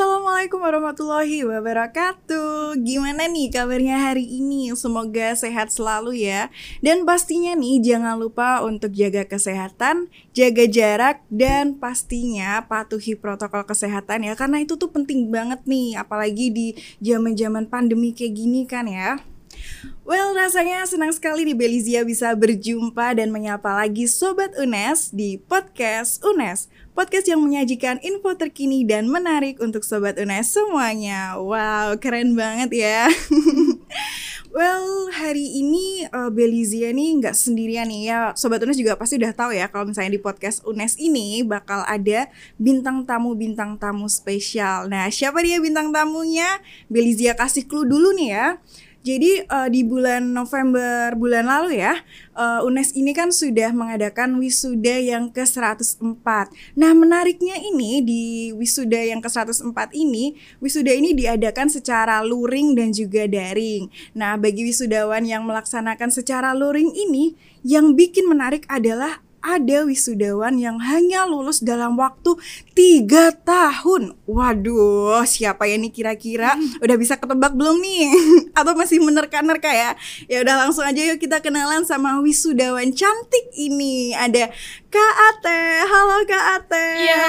Assalamualaikum warahmatullahi wabarakatuh. Gimana nih kabarnya hari ini? Semoga sehat selalu ya. Dan pastinya nih jangan lupa untuk jaga kesehatan Jaga jarak dan pastinya patuhi protokol kesehatan ya. Karena itu tuh penting banget nih Apalagi di zaman zaman pandemi kayak gini kan ya. Well, rasanya senang sekali di Belizia bisa berjumpa dan menyapa lagi Sobat UNES di Podcast UNES Podcast yang menyajikan info terkini dan menarik untuk Sobat UNES semuanya Wow, keren banget ya Well, hari ini uh, Belizia nih nggak sendirian nih ya. Sobat UNES juga pasti udah tahu ya kalau misalnya di podcast UNES ini bakal ada bintang tamu bintang tamu spesial. Nah, siapa dia bintang tamunya? Belizia kasih clue dulu nih ya. Jadi uh, di bulan November bulan lalu ya, uh, UNES ini kan sudah mengadakan wisuda yang ke-104. Nah, menariknya ini di wisuda yang ke-104 ini, wisuda ini diadakan secara luring dan juga daring. Nah, bagi wisudawan yang melaksanakan secara luring ini, yang bikin menarik adalah ada wisudawan yang hanya lulus dalam waktu tiga tahun. Waduh, siapa ya nih kira-kira? Udah bisa ketebak belum nih? Atau masih menerka-nerka ya? Ya udah langsung aja yuk kita kenalan sama wisudawan cantik ini. Ada Kak Ate. Halo Kak Ate. Iya,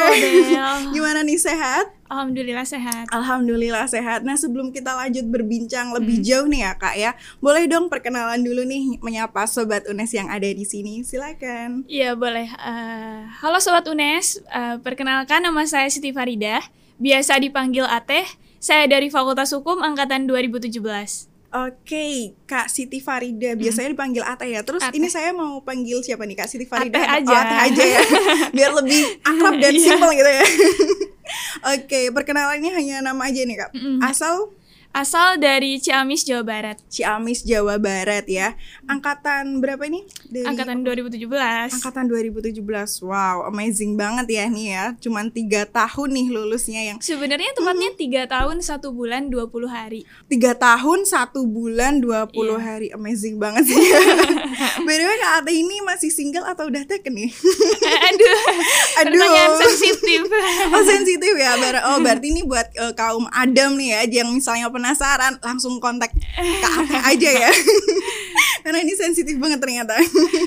Gimana nih sehat? Alhamdulillah sehat. Alhamdulillah sehat. Nah sebelum kita lanjut berbincang lebih hmm. jauh nih ya kak ya, boleh dong perkenalan dulu nih menyapa sobat Unes yang ada di sini. Silakan. Iya boleh. Uh, halo sobat Unes, uh, perkenalkan nama saya Siti Farida, biasa dipanggil Ateh. Saya dari Fakultas Hukum angkatan 2017. Oke, okay, Kak Siti Farida biasanya hmm. dipanggil Ate ya. Terus Ate. ini saya mau panggil siapa nih Kak Siti Farida? Ate aja. Oh, Ate aja ya. Biar lebih akrab dan iya. simpel gitu ya. Oke, okay, perkenalannya hanya nama aja nih kak. Mm -hmm. Asal Asal dari Ciamis, Jawa Barat. Ciamis, Jawa Barat ya. Angkatan berapa ini? Dari angkatan 2017. Angkatan 2017. Wow, amazing banget ya nih ya. Cuman tiga tahun nih lulusnya yang. Sebenarnya tepatnya tiga hmm. tahun satu bulan 20 hari. Tiga tahun satu bulan 20 yeah. hari. Amazing banget sih. By the way, Kak Ate ini masih single atau udah taken nih? Aduh. Aduh. Pertanyaan sensitif. oh, sensitif ya. Oh, berarti ini buat uh, kaum Adam nih ya yang misalnya penasaran langsung kontak ke Ate aja ya. Karena ini sensitif banget ternyata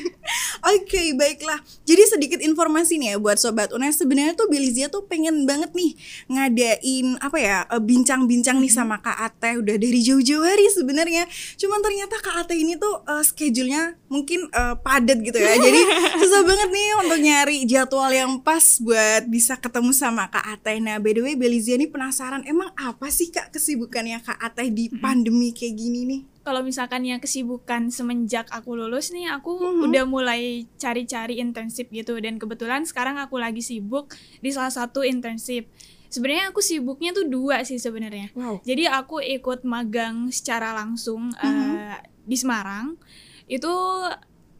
oke okay, baiklah. Jadi sedikit informasi nih ya buat sobat UNES. Sebenarnya tuh Belizia tuh pengen banget nih ngadain apa ya eh, bincang-bincang nih sama Kak Ate. Udah dari jauh-jauh hari sebenarnya. Cuman ternyata Kak Ate ini tuh uh, schedule-nya mungkin uh, padat gitu ya. Jadi susah banget nih untuk nyari jadwal yang pas buat bisa ketemu sama Kak Ate. Nah by the way Belizia nih penasaran emang apa sih Kak kesibukannya Kak Ateh di pandemi kayak gini nih? Kalau misalkan yang kesibukan semenjak aku lulus nih, aku mm-hmm. udah mulai cari-cari internship gitu dan kebetulan sekarang aku lagi sibuk di salah satu internship. Sebenarnya aku sibuknya tuh dua sih sebenarnya. Wow. Jadi aku ikut magang secara langsung mm-hmm. uh, di Semarang. Itu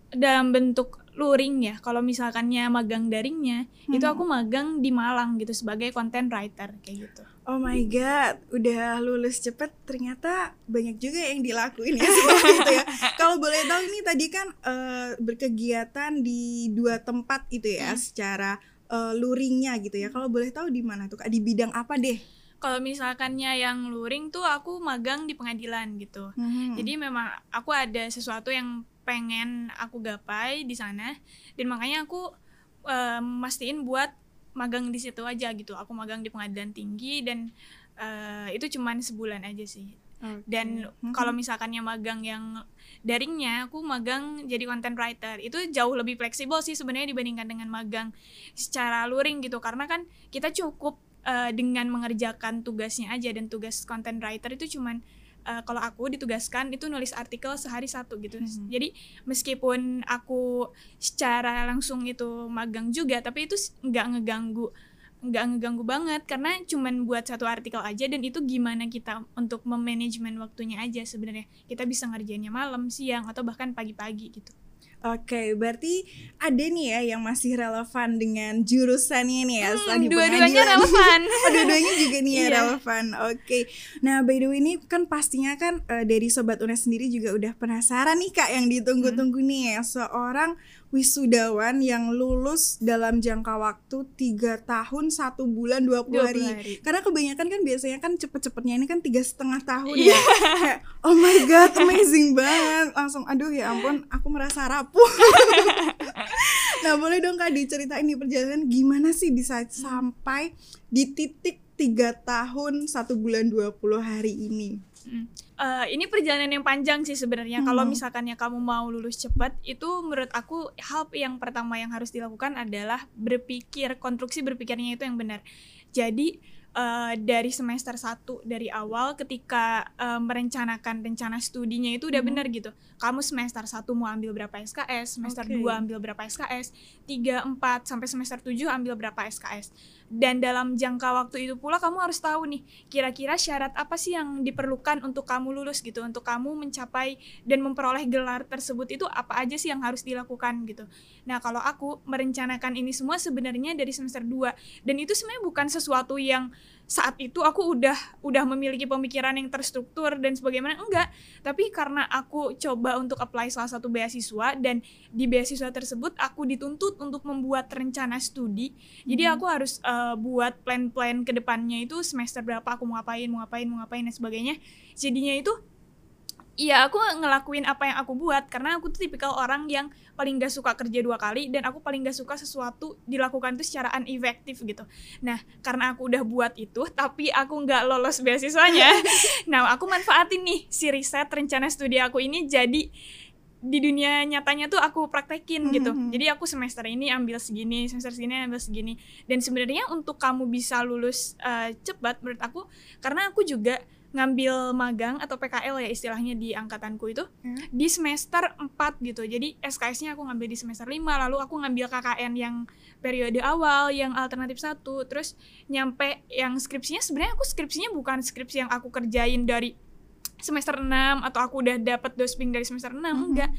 dalam bentuk luring ya kalau misalkannya magang daringnya hmm. itu aku magang di Malang gitu sebagai content writer kayak gitu Oh my god, udah lulus cepet ternyata banyak juga yang dilakuin ya seperti itu ya. Kalau boleh tahu ini tadi kan uh, berkegiatan di dua tempat itu ya hmm. secara uh, luringnya gitu ya. Kalau boleh tahu di mana tuh Kak? Di bidang apa deh? Kalau misalkannya yang luring tuh aku magang di pengadilan gitu. Hmm. Jadi memang aku ada sesuatu yang pengen aku gapai di sana. Dan makanya aku uh, mastiin buat magang di situ aja gitu. Aku magang di pengadilan tinggi dan uh, itu cuman sebulan aja sih. Okay. dan mm-hmm. kalau misalkannya magang yang daringnya aku magang jadi content writer. Itu jauh lebih fleksibel sih sebenarnya dibandingkan dengan magang secara luring gitu. Karena kan kita cukup uh, dengan mengerjakan tugasnya aja dan tugas content writer itu cuman uh, kalau aku ditugaskan itu nulis artikel sehari satu gitu. Mm-hmm. Jadi meskipun aku secara langsung itu magang juga, tapi itu nggak ngeganggu nggak ngeganggu banget karena cuman buat satu artikel aja dan itu gimana kita untuk memanajemen waktunya aja sebenarnya kita bisa ngerjainnya malam siang atau bahkan pagi-pagi gitu Oke, berarti ada nih ya yang masih relevan dengan jurusannya nih ya Hmm, dua-duanya relevan. oh, dua-duanya juga nih ya Iya. relevan. Oke. Nah, by the way ini kan pastinya kan eh, dari sobat UNES sendiri juga udah penasaran nih Kak yang ditunggu-tunggu Hmm. nih ya seorang wisudawan yang lulus dalam jangka waktu tiga tahun satu bulan 20, 20 hari. hari. Karena kebanyakan kan biasanya kan cepet-cepetnya ini kan tiga setengah tahun Iya. ya. Kayak, oh my god, amazing banget. Langsung aduh ya ampun, aku merasa rapuh. nah boleh dong kak diceritain di perjalanan gimana sih bisa sampai di titik tiga tahun satu bulan 20 hari ini. Eh, ini perjalanan yang panjang sih sebenarnya. Kalau Hmm. misalkannya kamu mau lulus cepat, itu menurut aku hal yang pertama yang harus dilakukan adalah berpikir, konstruksi berpikirnya itu yang benar. Jadi eh, dari semester 1 dari awal ketika eh, merencanakan rencana studinya itu udah Hmm. benar gitu. Kamu semester 1 mau ambil berapa SKS, semester Oke. 2 ambil berapa SKS, 3, 4 sampai semester 7 ambil berapa SKS. Dan dalam jangka waktu itu pula kamu harus tahu nih kira-kira syarat apa sih yang diperlukan untuk kamu lulus gitu, untuk kamu mencapai dan memperoleh gelar tersebut itu apa aja sih yang harus dilakukan gitu. Nah, kalau aku merencanakan ini semua sebenarnya dari semester 2 dan itu sebenarnya bukan sesuatu yang saat itu aku udah udah memiliki pemikiran yang terstruktur dan sebagaimana enggak, tapi karena aku coba untuk apply salah satu beasiswa dan di beasiswa tersebut aku dituntut untuk membuat rencana studi. Jadi Mhm. aku harus eh, buat plan-plan ke depannya itu semester berapa aku mau ngapain, mau ngapain, mau ngapain dan sebagainya. Jadinya itu Iya, aku ngelakuin apa yang aku buat karena aku tuh tipikal orang yang paling gak suka kerja dua kali dan aku paling gak suka sesuatu dilakukan itu secara unefektif gitu. Nah, karena aku udah buat itu, tapi aku nggak lolos beasiswanya. nah, aku manfaatin nih si riset rencana studi aku ini jadi di dunia nyatanya tuh aku praktekin gitu. Mhm. Jadi aku semester ini ambil segini, semester segini ambil segini. Dan sebenarnya untuk kamu bisa lulus eh, cepat menurut aku karena aku juga ngambil magang atau PKL ya istilahnya di angkatanku itu Hmm. di semester 4 gitu. Jadi SKS-nya aku ngambil di semester 5, lalu aku ngambil KKN yang periode awal, yang alternatif satu, terus nyampe yang skripsinya sebenarnya aku skripsinya bukan skripsi yang aku kerjain dari semester 6 atau aku udah dapat dosping dari semester 6, Mhm. enggak.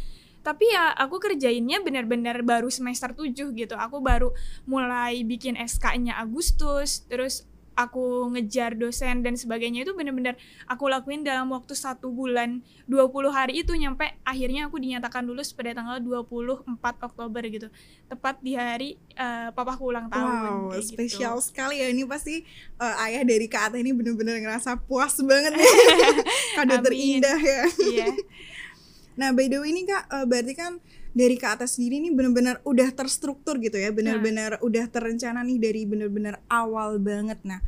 Tapi ya aku kerjainnya benar-benar baru semester 7 gitu. Aku baru mulai bikin SK-nya Agustus, terus aku ngejar dosen dan sebagainya itu benar-benar aku lakuin dalam waktu satu bulan 20 hari itu nyampe akhirnya aku dinyatakan lulus pada tanggal 24 Oktober gitu tepat di hari eh, papaku ulang tahun Wow, kayak spesial gitu. sekali ya ini pasti eh, ayah dari Kak Ata ini bener-bener ngerasa puas banget nih. Kado terindah ya. iya Nah, by the way ini Kak, eh, berarti kan dari Kak Atas sendiri ini benar-benar udah terstruktur gitu ya, benar-benar udah terencana nih dari benar-benar awal banget. Nah,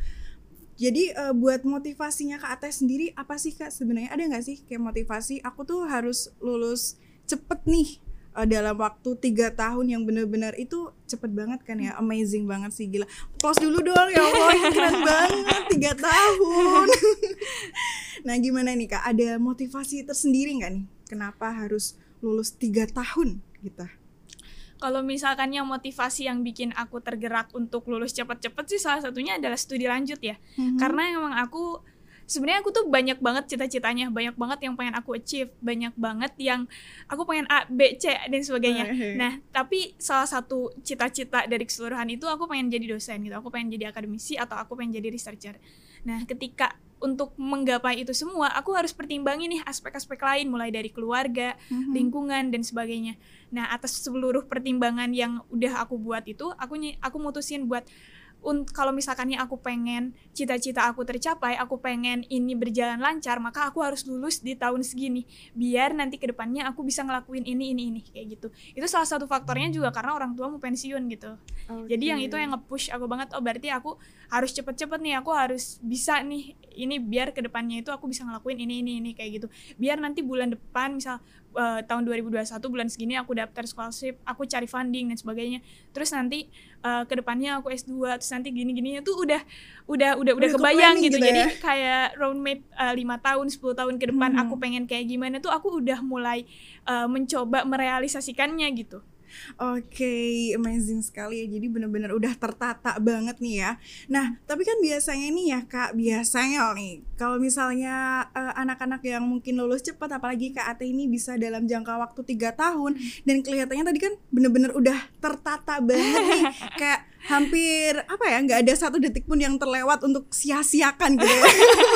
jadi eh, buat motivasinya Kak Atas sendiri apa sih Kak sebenarnya? Ada nggak sih kayak motivasi aku tuh harus lulus cepet nih eh, dalam waktu tiga tahun yang benar-benar itu cepet banget kan ya, amazing banget sih gila. Close dulu dong ya Allah, keren banget tiga tahun. nah gimana nih Kak? Ada motivasi tersendiri nggak nih? Kenapa harus lulus tiga tahun gitu? kalau misalkan yang motivasi yang bikin aku tergerak untuk lulus cepet-cepet sih salah satunya adalah studi lanjut ya Mhm. karena emang aku sebenarnya aku tuh banyak banget cita-citanya banyak banget yang pengen aku achieve banyak banget yang aku pengen A B C dan sebagainya Hehe. nah tapi salah satu cita-cita dari keseluruhan itu aku pengen jadi dosen gitu aku pengen jadi akademisi atau aku pengen jadi researcher nah ketika untuk menggapai itu semua aku harus pertimbangin nih aspek-aspek lain mulai dari keluarga Mhm. lingkungan dan sebagainya. Nah, atas seluruh pertimbangan yang udah aku buat itu, aku ny- aku mutusin buat kalau misalkannya aku pengen cita-cita aku tercapai, aku pengen ini berjalan lancar, maka aku harus lulus di tahun segini biar nanti ke depannya aku bisa ngelakuin ini ini ini kayak gitu. Itu salah satu faktornya juga karena orang tua mau pensiun gitu. Jadi yang itu yang nge-push aku banget oh berarti aku harus cepet-cepet nih, aku harus bisa nih ini biar ke depannya itu aku bisa ngelakuin ini ini ini kayak gitu. Biar nanti bulan depan misal eh, tahun 2021 bulan segini aku daftar scholarship, aku cari funding dan sebagainya. Terus nanti eh, ke depannya aku S2, terus nanti gini-gininya tuh udah udah udah udah kebayang gitu. gitu Jadi ya. kayak roadmap eh, lima tahun, 10 tahun ke depan Hmm. aku pengen kayak gimana tuh aku udah mulai eh, mencoba merealisasikannya gitu. Oke, okay, amazing sekali ya. Jadi benar-benar udah tertata banget nih ya. Nah, tapi kan biasanya nih ya Kak, biasanya nih kalau misalnya eh, anak-anak yang mungkin lulus cepat, apalagi Kak Ate ini bisa dalam jangka waktu tiga tahun dan kelihatannya tadi kan benar-benar udah tertata banget nih, kayak hampir apa ya nggak ada satu detik pun yang terlewat untuk sia-siakan gitu ya.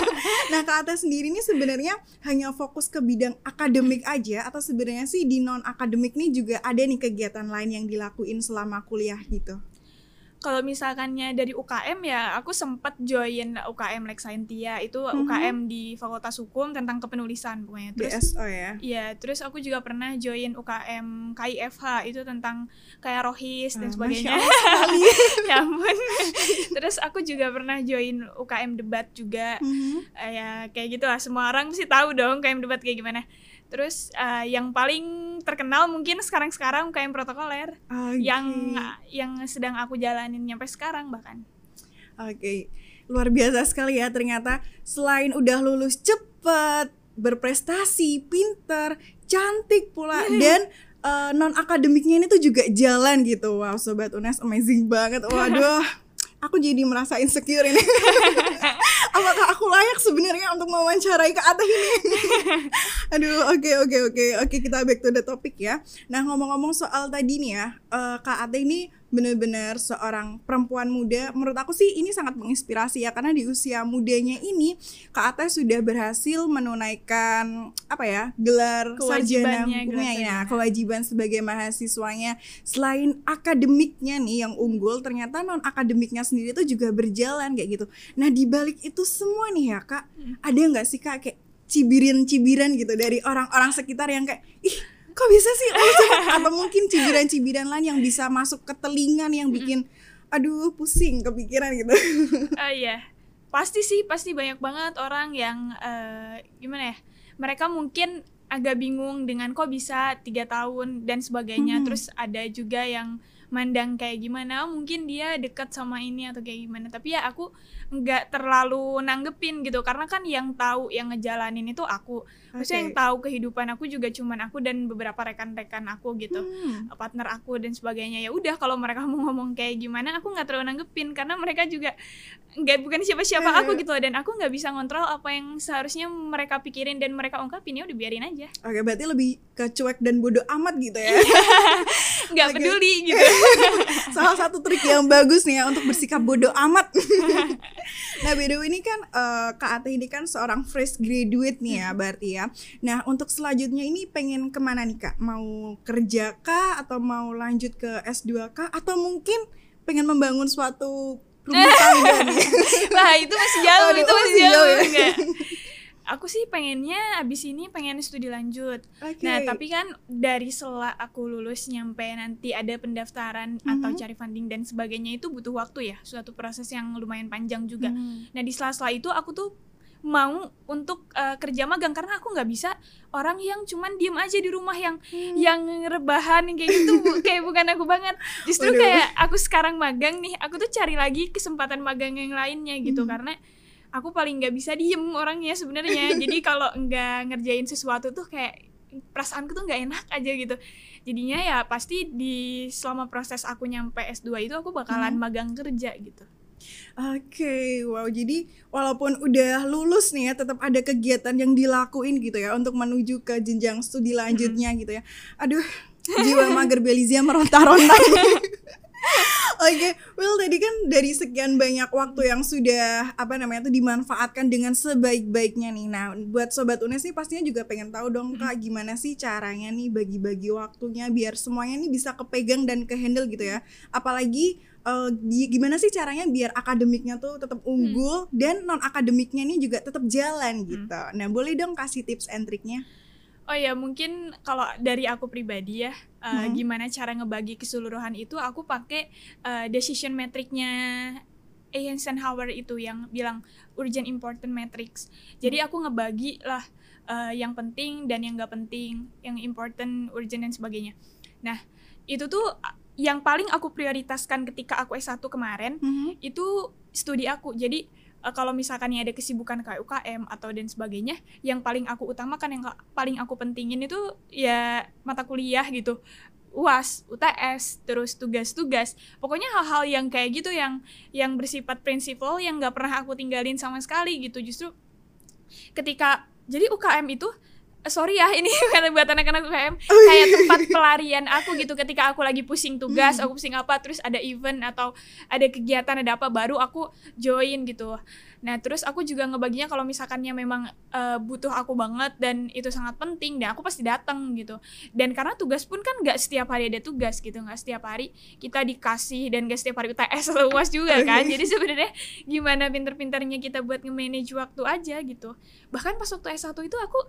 nah Kak Ate sendiri ini sebenarnya hanya fokus ke bidang akademik aja atau sebenarnya sih di non akademik nih juga ada nih kegiatan lain yang dilakuin selama kuliah gitu? Kalau misalkannya dari UKM ya aku sempat join UKM Lex Scientia itu mm-hmm. UKM di Fakultas Hukum tentang kepenulisan pokoknya. Terus BSO ya? iya terus aku juga pernah join UKM KIFH itu tentang kayak rohis dan ah, sebagainya. Ya ampun. Terus aku juga pernah join UKM debat juga. Mm-hmm. uh, ya kayak gitulah. Semua orang pasti tahu dong UKM debat kayak gimana Terus uh, yang paling terkenal mungkin sekarang-sekarang UKM protokoler okay. yang yang sedang aku jalanin nyampe sekarang bahkan. Oke, okay. luar biasa sekali ya ternyata selain udah lulus cepet, berprestasi, pinter, cantik pula dan uh, eh, non akademiknya ini tuh juga jalan gitu. Wow, sobat Unes amazing banget. Waduh, aku jadi merasa insecure ini. apakah aku layak sebenarnya untuk mewawancarai ke atas ini aduh oke okay, oke okay, oke okay. oke kita back to the topic ya nah ngomong-ngomong soal tadi nih ya uh, kak Ate ini benar-benar seorang perempuan muda. Menurut aku sih ini sangat menginspirasi ya karena di usia mudanya ini Kak Ate sudah berhasil menunaikan apa ya gelar sarjana hukumnya. Ya kewajiban sebagai mahasiswanya. Selain akademiknya nih yang unggul ternyata non akademiknya sendiri itu juga berjalan kayak gitu. Nah di balik itu semua nih ya Kak hmm. ada nggak sih Kak kayak cibiran-cibiran gitu dari orang-orang sekitar yang kayak ih kok bisa sih? Oh, atau mungkin cibiran-cibiran lain yang bisa masuk ke telinga yang bikin aduh pusing kepikiran gitu. Uh, iya. Pasti sih pasti banyak banget orang yang uh, gimana ya mereka mungkin agak bingung dengan kok bisa tiga tahun dan sebagainya. Hmm. terus ada juga yang mandang kayak gimana oh, mungkin dia dekat sama ini atau kayak gimana tapi ya aku nggak terlalu nanggepin gitu karena kan yang tahu yang ngejalanin itu aku maksudnya yang tahu kehidupan aku juga cuman aku dan beberapa rekan-rekan aku gitu hmm. partner aku dan sebagainya ya udah kalau mereka mau ngomong kayak gimana aku nggak terlalu nanggepin karena mereka juga nggak bukan siapa-siapa yeah. aku gitu dan aku nggak bisa ngontrol apa yang seharusnya mereka pikirin dan mereka ungkapin ya udah biarin aja. Oke, berarti lebih ke cuek dan bodoh amat gitu ya. nggak okay. peduli gitu. Salah satu trik yang bagus nih ya untuk bersikap bodoh amat. nah, by the way ini kan uh, Kak Ate ini kan seorang fresh graduate nih ya berarti ya. Nah, untuk selanjutnya ini pengen ke mana nih Kak? Mau kerja kah atau mau lanjut ke S2 kah atau mungkin pengen membangun suatu rumah tangga nih. Wah, itu masih jauh, Aduh, itu masih jauh. jauh ya? Aku sih pengennya abis ini pengen studi lanjut. Okay. Nah, tapi kan dari setelah aku lulus nyampe nanti ada pendaftaran mm -hmm. atau cari funding dan sebagainya itu butuh waktu ya, suatu proses yang lumayan panjang juga. Mm. Nah, di sela-sela itu aku tuh mau untuk uh, kerja magang karena aku nggak bisa orang yang cuman diem aja di rumah yang hmm. yang rebahan kayak gitu kayak bukan aku banget justru Waduh. kayak aku sekarang magang nih aku tuh cari lagi kesempatan magang yang lainnya gitu hmm. karena aku paling nggak bisa diem orangnya sebenarnya jadi kalau nggak ngerjain sesuatu tuh kayak perasaanku tuh nggak enak aja gitu jadinya ya pasti di selama proses aku nyampe S2 itu aku bakalan hmm. magang kerja gitu Oke, okay, wow. Jadi walaupun udah lulus nih ya, tetap ada kegiatan yang dilakuin gitu ya untuk menuju ke jenjang studi lanjutnya gitu ya. Aduh, jiwa mager Belizia meronta-ronta. Oke, okay. well tadi kan dari sekian banyak waktu yang sudah apa namanya itu dimanfaatkan dengan sebaik-baiknya nih. Nah, buat sobat Unes nih pastinya juga pengen tahu dong Kak gimana sih caranya nih bagi-bagi waktunya biar semuanya nih bisa kepegang dan kehandle gitu ya. Apalagi uh, gimana sih caranya biar akademiknya tuh tetap unggul hmm. dan non akademiknya ini juga tetap jalan hmm. gitu. Hmm. Nah, boleh dong kasih tips and triknya? Oh ya, mungkin kalau dari aku pribadi ya, uh, hmm. gimana cara ngebagi keseluruhan itu aku pakai uh, decision metricnya Eisenhower itu yang bilang urgent important matrix. Jadi hmm. aku ngebagi lah uh, yang penting dan yang gak penting, yang important, urgent dan sebagainya. Nah, itu tuh yang paling aku prioritaskan ketika aku S1 kemarin mm -hmm. itu studi aku. Jadi uh, kalau misalkan ada kesibukan kayak UKM atau dan sebagainya, yang paling aku utamakan yang paling aku pentingin itu ya mata kuliah gitu. UAS, UTS, terus tugas-tugas. Pokoknya hal-hal yang kayak gitu yang yang bersifat prinsipal yang nggak pernah aku tinggalin sama sekali gitu. Justru ketika jadi UKM itu sorry ya ini karena buat anak-anak UKM oh, kayak iya. tempat pelarian aku gitu ketika aku lagi pusing tugas hmm. aku pusing apa terus ada event atau ada kegiatan ada apa baru aku join gitu. Nah terus aku juga ngebaginya kalau misalkannya memang uh, butuh aku banget dan itu sangat penting dan aku pasti datang gitu. Dan karena tugas pun kan nggak setiap hari ada tugas gitu nggak setiap hari kita dikasih dan gak setiap hari UTS atau UAS juga kan. jadi sebenarnya gimana pinter-pinternya kita buat nge-manage waktu aja gitu. Bahkan pas waktu S1 itu aku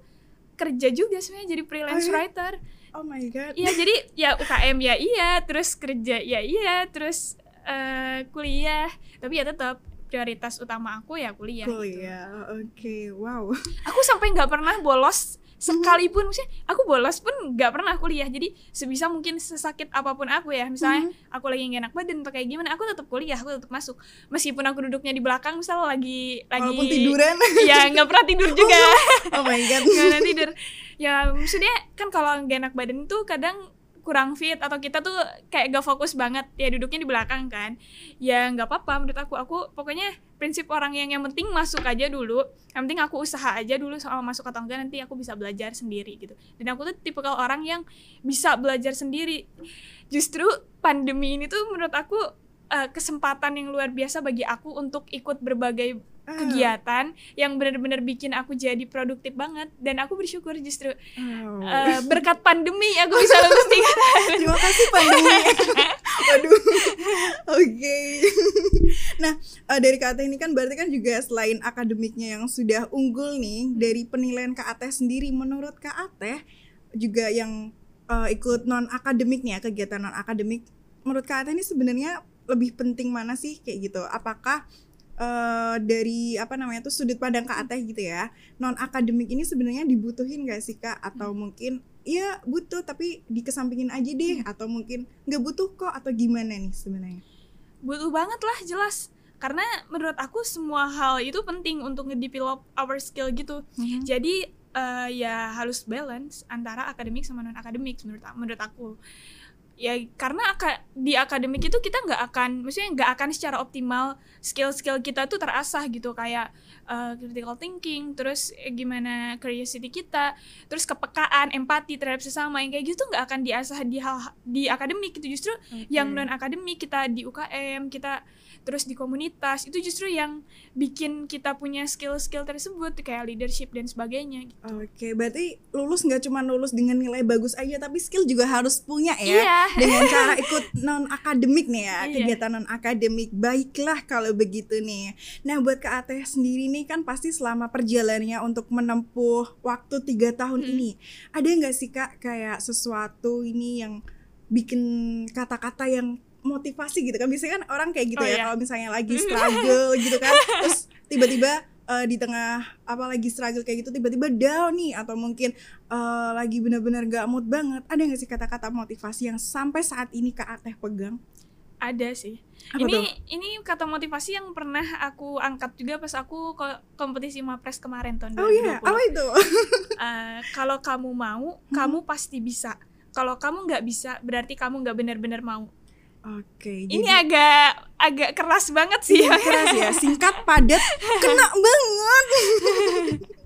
kerja juga sebenarnya jadi freelance oh, writer. Oh my god. Iya jadi ya UKM ya iya, terus kerja ya iya, terus uh, kuliah. Tapi ya tetap prioritas utama aku ya kuliah. Gitu. Kuliah, gitu. oke, okay. wow. Aku sampai nggak pernah bolos sekalipun maksudnya aku bolos pun nggak pernah kuliah. Jadi sebisa mungkin sesakit apa pun aku ya. Misalnya hmm. aku lagi nggak enak badan atau kayak gimana aku tetap kuliah aku tetap masuk. Meskipun aku duduknya di belakang misal lagi lagi Walaupun tiduran. Ya nggak pernah tidur juga. Oh my god. Nggak pernah tidur. Ya maksudnya kan kalau nggak enak badan tuh kadang kurang fit atau kita tuh kayak gak fokus banget. Ya duduknya di belakang kan. Ya nggak apa-apa menurut aku. Aku pokoknya prinsip orang yang yang penting masuk aja dulu. Yang penting aku usaha aja dulu soal masuk atau enggak nanti aku bisa belajar sendiri gitu. Dan aku tuh tipe kalau orang yang bisa belajar sendiri. Justru pandemi ini tuh menurut aku uh, kesempatan yang luar biasa bagi aku untuk ikut berbagai Kegiatan yang benar-benar bikin aku jadi produktif banget dan aku bersyukur justru oh. uh, berkat pandemi aku bisa lulus tiga Terima kasih pandemi. Waduh. Oke. Okay. nah, uh, dari KAT ini kan berarti kan juga selain akademiknya yang sudah unggul nih dari penilaian KAT sendiri menurut KAT juga yang uh, ikut non akademik nih ya kegiatan non akademik menurut KAT ini sebenarnya lebih penting mana sih kayak gitu? Apakah uh, dari apa namanya tuh sudut pandang Kak Ateh gitu ya. Non akademik ini sebenarnya dibutuhin gak sih Kak? Atau hmm. mungkin iya butuh tapi dikesampingin aja deh. Hmm. atau mungkin nggak butuh kok atau gimana nih sebenarnya? Butuh banget lah jelas. Karena menurut aku semua hal itu penting untuk ngedevelop our skill gitu. Hmm. jadi uh, ya harus balance antara akademik sama non akademik menurut menurut aku ya karena aka, di akademik itu kita nggak akan maksudnya nggak akan secara optimal skill-skill kita tuh terasah gitu kayak uh, critical thinking terus eh, gimana curiosity kita terus kepekaan empati terhadap sesama yang kayak gitu nggak akan diasah di hal di akademik itu justru okay. yang non akademik kita di UKM kita terus di komunitas itu justru yang bikin kita punya skill-skill tersebut kayak leadership dan sebagainya gitu. Oke, berarti lulus nggak cuma lulus dengan nilai bagus aja tapi skill juga harus punya ya iya. dengan cara ikut non akademik nih ya, iya. kegiatan non akademik. Baiklah kalau begitu nih. Nah, buat Kak Ateh sendiri nih kan pasti selama perjalanannya untuk menempuh waktu tiga tahun hmm. ini, ada nggak sih Kak kayak sesuatu ini yang bikin kata-kata yang motivasi gitu kan. Biasanya kan orang kayak gitu oh, ya iya. kalau misalnya lagi struggle gitu kan terus tiba-tiba uh, di tengah apa lagi struggle kayak gitu tiba-tiba down nih atau mungkin uh, lagi benar-benar gak mood banget. Ada nggak sih kata-kata motivasi yang sampai saat ini kak Ateh pegang? Ada sih. Apa ini tuh? ini kata motivasi yang pernah aku angkat juga pas aku ke kompetisi mapres kemarin tahun oh iya? apa itu? Uh, kalau kamu mau hmm. kamu pasti bisa. Kalau kamu nggak bisa berarti kamu nggak benar-benar mau Oke. Ini jadi... agak agak keras banget sih. Iya, keras ya, singkat, padat, kena banget.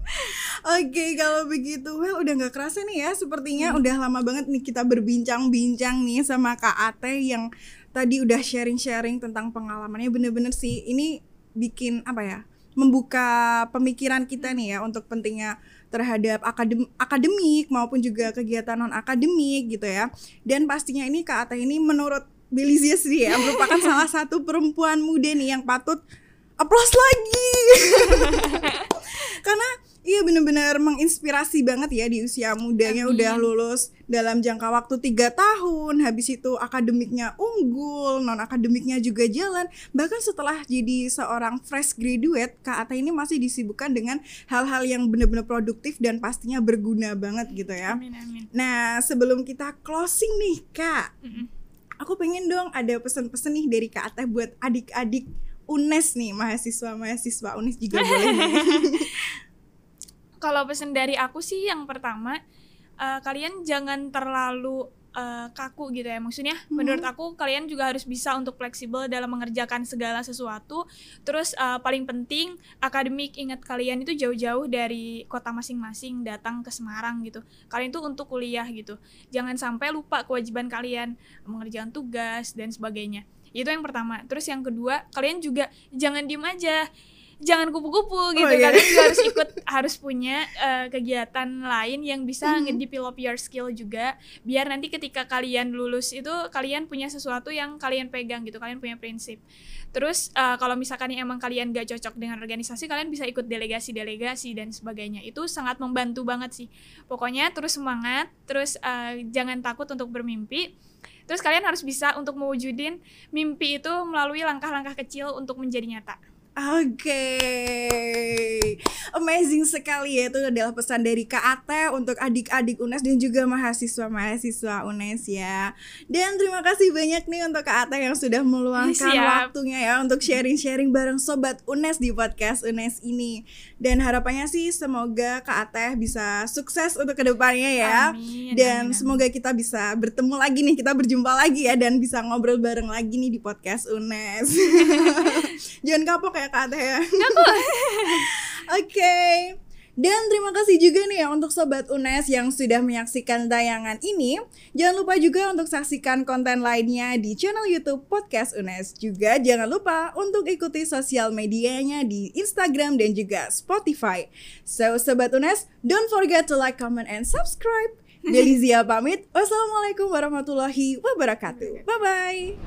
Oke, okay, kalau begitu, well udah nggak kerasa nih ya. Sepertinya hmm. udah lama banget nih kita berbincang-bincang nih sama Kak Ate yang tadi udah sharing-sharing tentang pengalamannya. Bener-bener sih, ini bikin apa ya? Membuka pemikiran kita nih ya untuk pentingnya terhadap akadem akademik maupun juga kegiatan non akademik gitu ya. Dan pastinya ini Kak Ate ini menurut Belizia sendiri ya merupakan salah satu perempuan muda nih yang patut aplaus lagi. Karena iya bener-bener menginspirasi banget ya di usia mudanya Amin. udah lulus dalam jangka waktu tiga tahun. Habis itu akademiknya unggul non akademiknya juga jalan. Bahkan setelah jadi seorang fresh graduate Kak Ata ini masih disibukkan dengan hal-hal yang bener-bener produktif dan pastinya berguna banget gitu ya. Amin, amin. nah sebelum kita closing nih Kak mm -mm aku pengen dong ada pesan-pesan nih dari Kak Ateh buat adik-adik UNES nih mahasiswa-mahasiswa UNES juga boleh Kalau pesan dari aku sih yang pertama uh, kalian jangan terlalu uh, kaku gitu ya. Maksudnya hmm. menurut aku kalian juga harus bisa untuk fleksibel dalam mengerjakan segala sesuatu. Terus uh, paling penting akademik ingat kalian itu jauh-jauh dari kota masing-masing datang ke Semarang gitu. Kalian itu untuk kuliah gitu. Jangan sampai lupa kewajiban kalian mengerjakan tugas dan sebagainya. Itu yang pertama. Terus yang kedua kalian juga jangan diem aja jangan kupu-kupu gitu. oh, yeah. kalian juga harus ikut harus punya uh, kegiatan lain yang bisa mm -hmm. ngedevelop your skill juga. Biar nanti ketika kalian lulus itu kalian punya sesuatu yang kalian pegang gitu kalian punya prinsip. Terus uh, kalau misalkan emang kalian gak cocok dengan organisasi kalian bisa ikut delegasi-delegasi dan sebagainya. Itu sangat membantu banget sih. Pokoknya terus semangat terus uh, jangan takut untuk bermimpi. Terus kalian harus bisa untuk mewujudin mimpi itu melalui langkah-langkah kecil untuk menjadi nyata Oke, okay. amazing sekali ya itu adalah pesan dari KAT untuk adik-adik UNES dan juga mahasiswa-mahasiswa UNES ya. Dan terima kasih banyak nih untuk KAT yang sudah meluangkan Siap. waktunya ya untuk sharing-sharing bareng sobat UNES di podcast UNES ini. Dan harapannya sih semoga KAT bisa sukses untuk ke depannya ya. Amin, dan amin, amin. semoga kita bisa bertemu lagi nih, kita berjumpa lagi ya dan bisa ngobrol bareng lagi nih di podcast UNES. Jangan kapok ya Kak Teh ya. Oke. Dan terima kasih juga nih ya untuk Sobat UNES yang sudah menyaksikan tayangan ini. Jangan lupa juga untuk saksikan konten lainnya di channel YouTube Podcast UNES. Juga jangan lupa untuk ikuti sosial medianya di Instagram dan juga Spotify. So Sobat UNES, don't forget to like, comment, and subscribe. Delizia pamit. Wassalamualaikum warahmatullahi wabarakatuh. Bye-bye.